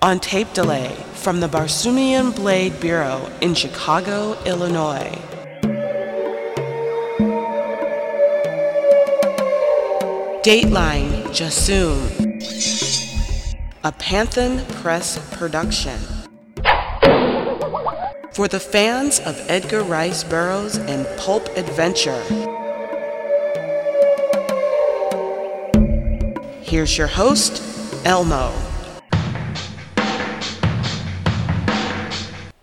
On tape delay from the Barsoomian Blade Bureau in Chicago, Illinois. Dateline Jasoom. A Panthan Press production. For the fans of Edgar Rice Burroughs and pulp adventure. Here's your host, Elmo.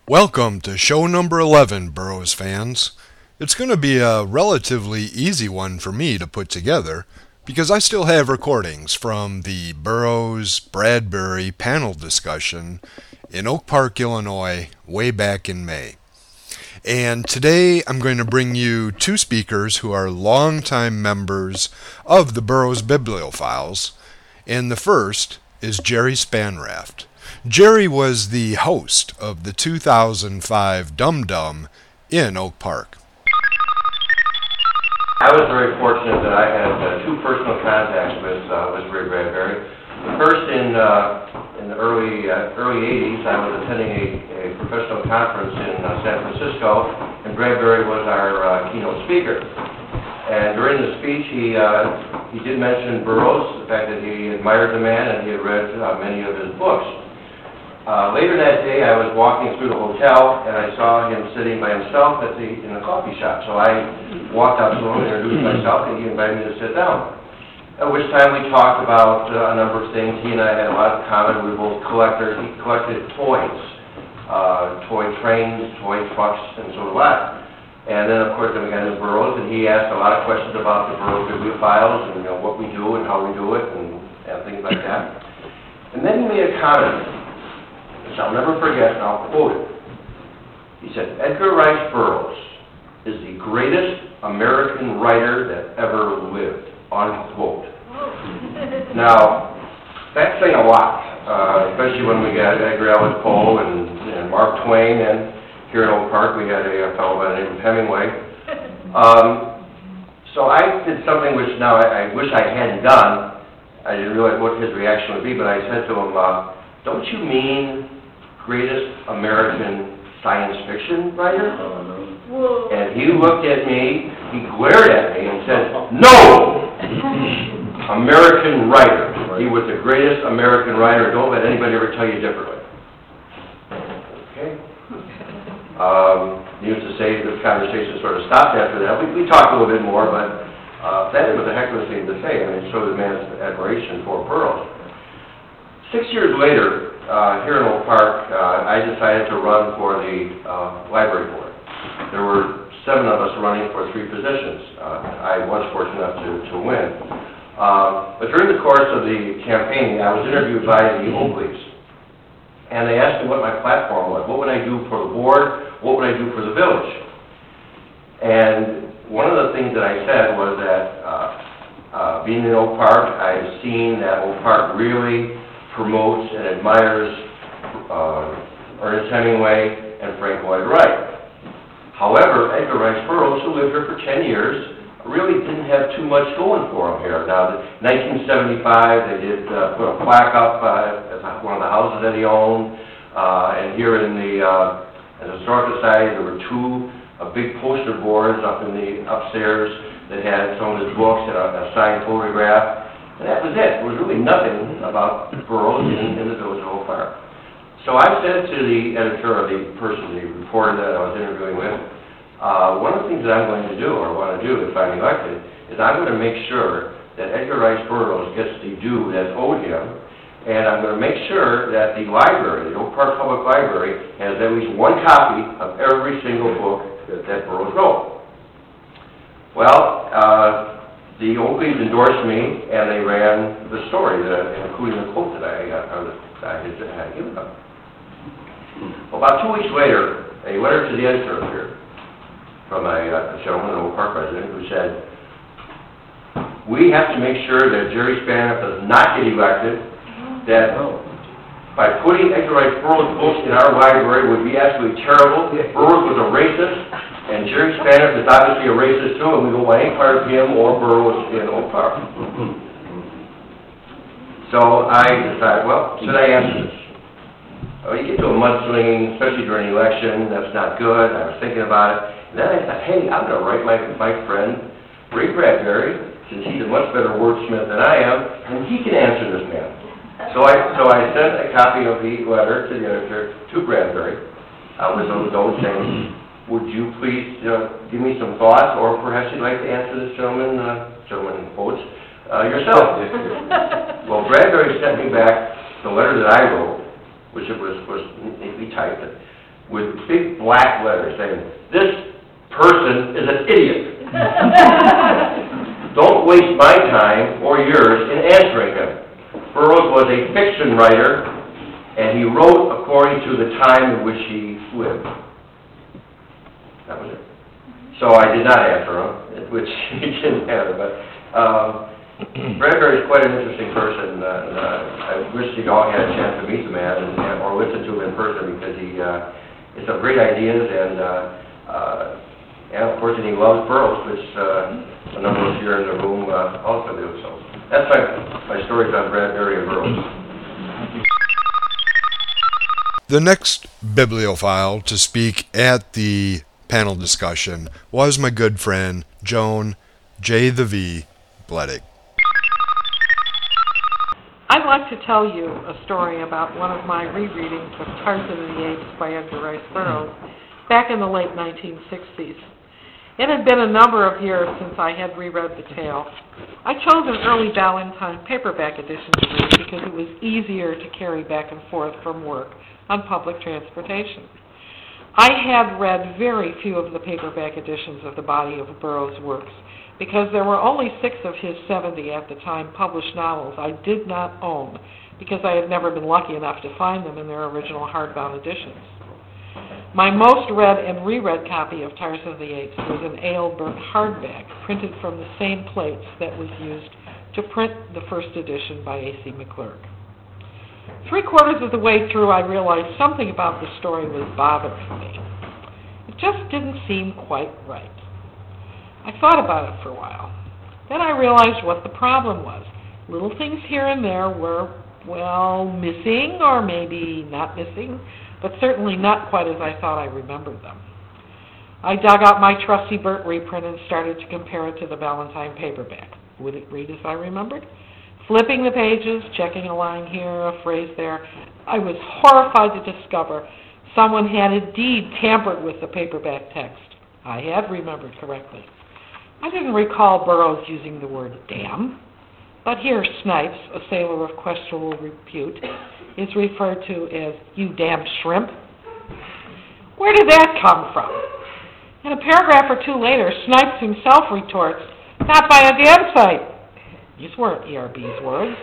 Welcome to show number 11, Burroughs fans. It's going to be a relatively easy one for me to put together because I still have recordings from the Burroughs Bradbury panel discussion in Oak Park, Illinois, way back in May. And today I'm going to bring you two speakers who are longtime members of the Burroughs Bibliophiles. And the first is Jerry Spannraft. Jerry was the host of the 2005 Dum Dum in Oak Park. I was very fortunate that I had uh, two personal contacts with uh, with Ray Bradbury. The first in uh, in the early uh, early 80s, I was attending a, a professional conference in uh, San Francisco, and Bradbury was our uh, keynote speaker. And during the speech, he uh, he did mention Burroughs, the fact that he admired the man and he had read uh, many of his books. Uh, later that day, I was walking through the hotel, and I saw him sitting by himself at the, in a coffee shop. So I walked up to him, introduced myself, and he invited me to sit down. At which time we talked about uh, a number of things. He and I had a lot of common. We were both collectors. He collected toys, uh, toy trains, toy trucks, and so do. And then, of course, then we got into Burroughs, and he asked a lot of questions about the Burroughs Bibliophiles and, you know, what we do and how we do it and, and things like that. And then he made a comment I'll never forget, and I'll quote it. He said, Edgar Rice Burroughs is the greatest American writer that ever lived, unquote. now, that's saying a lot, uh, especially when we got Edgar Allan Poe and, and Mark Twain, and here in Oak Park we had a, a fellow by the name of Hemingway. Um, so I did something which now I, I wish I hadn't done. I didn't realize what his reaction would be, but I said to him, uh, don't you mean greatest American science fiction writer? And he looked at me, he glared at me and said, No! American writer. He was the greatest American writer. Don't let anybody ever tell you differently. Okay? Um, needless to say, the conversation sort of stopped after that. We, we talked a little bit more, but uh, that was a heck of a thing to say. I mean, it showed the man's admiration for Burroughs. Six years later, uh, here in Oak Park, uh, I decided to run for the uh, library board. There were seven of us running for three positions. Uh, I was fortunate enough to, to win. Uh, but during the course of the campaign, I was interviewed by the Oak Leaves. And they asked me what my platform was. What would I do for the board? What would I do for the village? And one of the things that I said was that uh, uh, being in Oak Park, I've seen that Oak Park really promotes and admires uh, Ernest Hemingway and Frank Lloyd Wright. However, Edgar Rice Burroughs, who lived here for 10 years, really didn't have too much going for him here. Now, in 1975, they did uh, put a plaque up uh, at one of the houses that he owned, uh, and here in the, uh, at the Historic Society, there were two uh, big poster boards up in the upstairs that had some of his books and a, a signed photograph. And that was it. There was really nothing about Burroughs in, in the village of Oak Park. So I said to the editor or the person, the reporter that I was interviewing with, uh, one of the things that I'm going to do, or want to do if I'm elected, is I'm going to make sure that Edgar Rice Burroughs gets the due that's owed him, and I'm going to make sure that the library, the Oak Park Public Library, has at least one copy of every single book that, that Burroughs wrote. Well, uh, the Oak Leaves endorsed me, and they ran the story, that, including the quote that I, uh, I had, given them. About two weeks later, a letter to the editor appeared from a, uh, a gentleman, an Park resident, who said, "We have to make sure that Jerry Spannraft does not get elected. That by putting Edgar Rice Burroughs books in our library would be absolutely terrible. Burroughs was a racist, and Jerry Spannraft is obviously a racist too, and we don't want any part of him or Burroughs in Oak Park. So I decided, well, should I answer this? Oh, you get to a mudslinging, especially during an election, that's not good, I was thinking about it. And then I thought, hey, I'm gonna write my, my friend Ray Bradbury, since he's a much better wordsmith than I am, and he can answer this man. So I, so I sent a copy of the letter to the editor, to Bradbury, uh, with those notes saying, would you please, uh, give me some thoughts, or perhaps you'd like to answer this gentleman, uh, gentleman in quotes, uh, yourself. Well, Bradbury sent me back the letter that I wrote, which it was, was neatly typed, with big black letters saying, "This person is an idiot. Don't waste my time or yours in answering him." Burroughs was a fiction writer, and he wrote according to the time in which he lived. That was it. So I did not answer him, which he didn't answer, but, um, Bradbury is quite an interesting person, uh, and uh, I wish you'd all had a chance to meet the man and, and- or listen to him in person, because he, uh, has some great ideas, and, uh, uh, and of course, and he loves Burroughs, which, uh, a number of here in the room, uh, also do, so. That's my, my stories on Bradbury and Burroughs. The next bibliophile to speak at the panel discussion was my good friend Joan J. the V. Bledig. I'd like to tell you a story about one of my rereadings of Tarzan of the Apes by Edgar Rice Burroughs back in the late 1960s. It had been a number of years since I had reread the tale. I chose an early Ballantine paperback edition to read because it was easier to carry back and forth from work on public transportation. I had read very few of the paperback editions of the body of Burroughs' works because there were only six of his 70 at the time published novels I did not own because I had never been lucky enough to find them in their original hardbound editions. My most read and reread copy of Tarzan of the Apes was an A.L. Burt hardback printed from the same plates that was used to print the first edition by A.C. McClurg. Three quarters of the way through, I realized something about the story was bothering me. It just didn't seem quite right. I thought about it for a while. Then I realized what the problem was. Little things here and there were, well, missing or maybe not missing, but certainly not quite as I thought I remembered them. I dug out my trusty Burt reprint and started to compare it to the Ballantine paperback. Would it read as I remembered? Flipping the pages, checking a line here, a phrase there, I was horrified to discover someone had indeed tampered with the paperback text. I had remembered correctly. I didn't recall Burroughs using the word damn, but here Snipes, a sailor of questionable repute, is referred to as you damn shrimp. Where did that come from? And a paragraph or two later, Snipes himself retorts, not by a damn sight. These weren't ERB's words.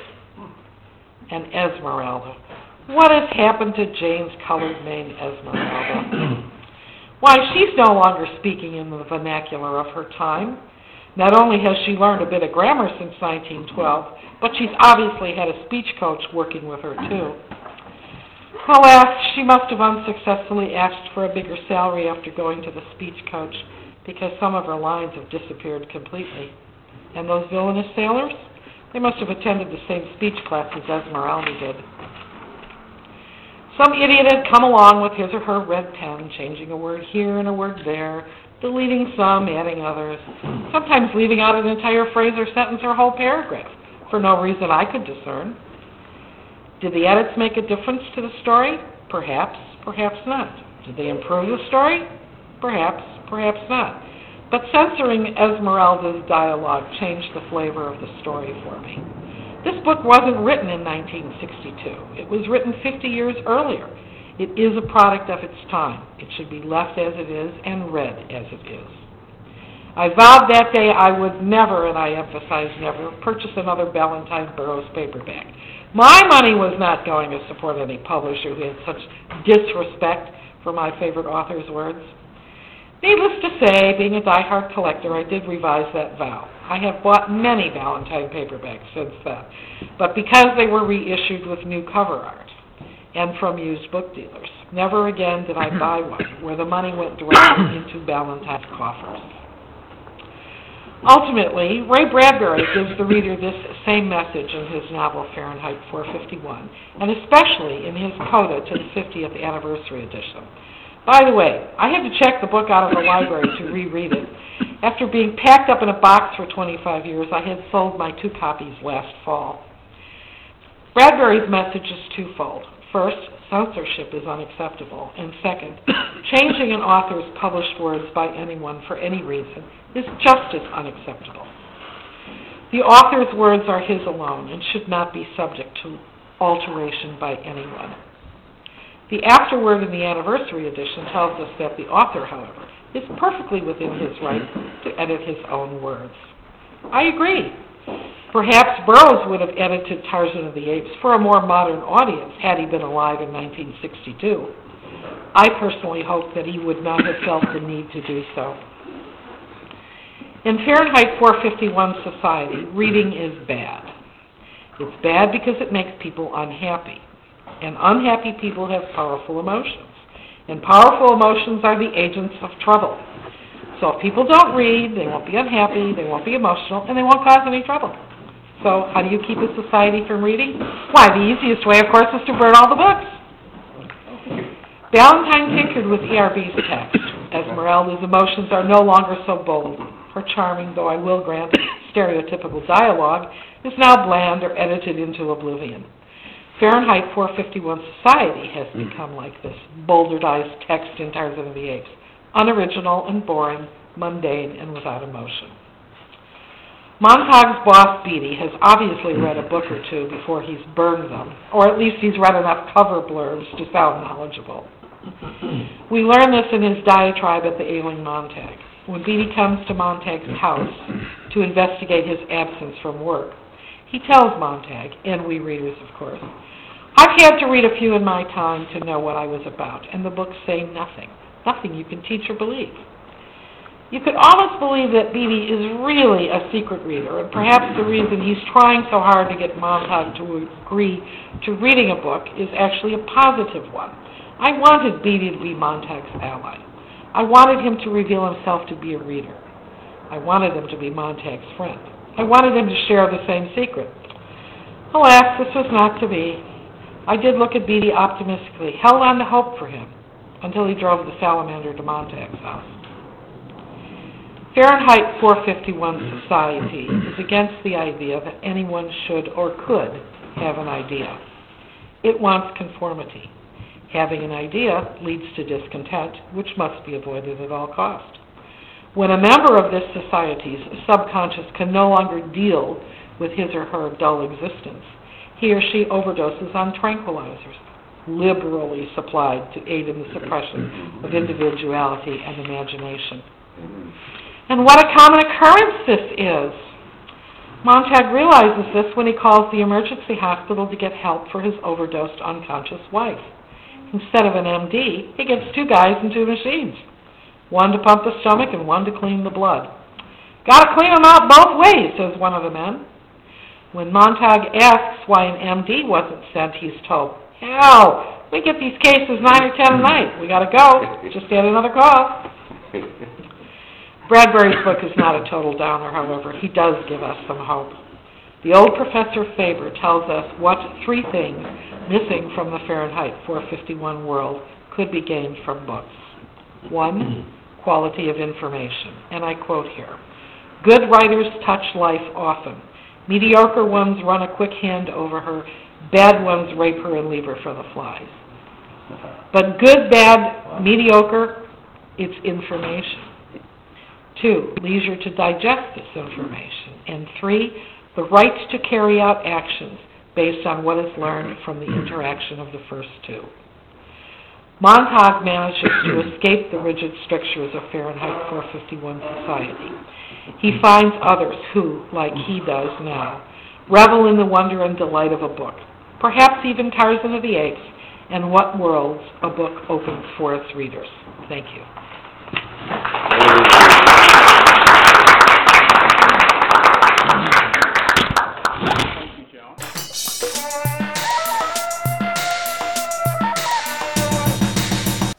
And Esmeralda. What has happened to Jane's colored name, Esmeralda? Why, she's no longer speaking in the vernacular of her time. Not only has she learned a bit of grammar since 1912, but she's obviously had a speech coach working with her, too. Alas, she must have unsuccessfully asked for a bigger salary after going to the speech coach because some of her lines have disappeared completely. And those villainous sailors? They must have attended the same speech classes as Esmeralda did. Some idiot had come along with his or her red pen, changing a word here and a word there, deleting some, adding others, sometimes leaving out an entire phrase or sentence or whole paragraph, for no reason I could discern. Did the edits make a difference to the story? Perhaps, perhaps not. Did they improve the story? Perhaps, perhaps not. But censoring Esmeralda's dialogue changed the flavor of the story for me. This book wasn't written in 1962. It was written 50 years earlier. It is a product of its time. It should be left as it is and read as it is. I vowed that day I would never, and I emphasize never, purchase another Ballantine Burroughs paperback. My money was not going to support any publisher who had such disrespect for my favorite author's words. Needless to say, being a die-hard collector, I did revise that vow. I have bought many Ballantine paperbacks since then, but because they were reissued with new cover art and from used book dealers, never again did I buy one where the money went directly into Ballantine's coffers. Ultimately, Ray Bradbury gives the reader this same message in his novel Fahrenheit 451, and especially in his coda to the 50th anniversary edition. By the way, I had to check the book out of the library to reread it. After being packed up in a box for 25 years, I had sold my two copies last fall. Bradbury's message is twofold. First, censorship is unacceptable. And second, changing an author's published words by anyone for any reason is just as unacceptable. The author's words are his alone and should not be subject to alteration by anyone. The afterword in the anniversary edition tells us that the author, however, is perfectly within his right to edit his own words. I agree. Perhaps Burroughs would have edited Tarzan of the Apes for a more modern audience had he been alive in 1962. I personally hope that he would not have felt the need to do so. In Fahrenheit 451 society, reading is bad. It's bad because it makes people unhappy and unhappy people have powerful emotions. And powerful emotions are the agents of trouble. So if people don't read, they won't be unhappy, they won't be emotional, and they won't cause any trouble. So how do you keep a society from reading? Why, the easiest way, of course, is to burn all the books. Ballantine tinkered with ERB's text. Esmeralda's emotions are no longer so bold. Her charming, though I will grant, stereotypical dialogue is now bland or edited into oblivion. Fahrenheit 451 society has hmm. become like this bowdlerized text in Tarzan of the Apes, unoriginal and boring, mundane and without emotion. Montag's boss, Beatty, has obviously read a book or two before he's burned them, or at least he's read enough cover blurbs to sound knowledgeable. We learn this in his diatribe at the ailing Montag. When Beatty comes to Montag's house to investigate his absence from work, he tells Montag, and we readers, of course, I've had to read a few in my time to know what I was about, and the books say nothing. Nothing you can teach or believe. You could almost believe that Beatty is really a secret reader, and perhaps the reason he's trying so hard to get Montag to agree to reading a book is actually a positive one. I wanted Beatty to be Montag's ally. I wanted him to reveal himself to be a reader. I wanted him to be Montag's friend. I wanted him to share the same secret. Alas, this was not to be. I did look at Beatty optimistically, held on to hope for him, until he drove the salamander to Montag's house. Fahrenheit 451 society is against the idea that anyone should or could have an idea. It wants conformity. Having an idea leads to discontent, which must be avoided at all cost. When a member of this society's subconscious can no longer deal with his or her dull existence, he or she overdoses on tranquilizers, liberally supplied to aid in the suppression of individuality and imagination. And what a common occurrence this is! Montag realizes this when he calls the emergency hospital to get help for his overdosed unconscious wife. Instead of an MD, he gets two guys and two machines one to pump the stomach and one to clean the blood. Gotta clean 'em out both ways, says one of the men. When Montag asks why an MD wasn't sent, he's told, Hell, we get these cases nine or ten a night. We gotta go. Just get another call. Bradbury's book is not a total downer, however. He does give us some hope. The old Professor Faber tells us what three things missing from the Fahrenheit 451 world could be gained from books. One, quality of information. And I quote here Good writers touch life often Mediocre ones run a quick hand over her, bad ones rape her and leave her for the flies. But good, bad, mediocre, it's information. Two, leisure to digest this information. And three, the right to carry out actions based on what is learned from the interaction of the first two. Montag manages to escape the rigid strictures of Fahrenheit 451 society he finds others who, like he does now, revel in the wonder and delight of a book, perhaps even Tarzan of the Apes, and what worlds a book opens for its readers. Thank you.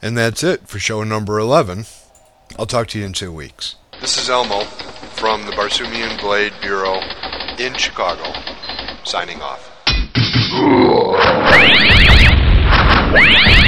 And that's it for show number 11. I'll talk to you in two weeks. This is Elmo from the Barsoomian Blade Bureau in Chicago, signing off.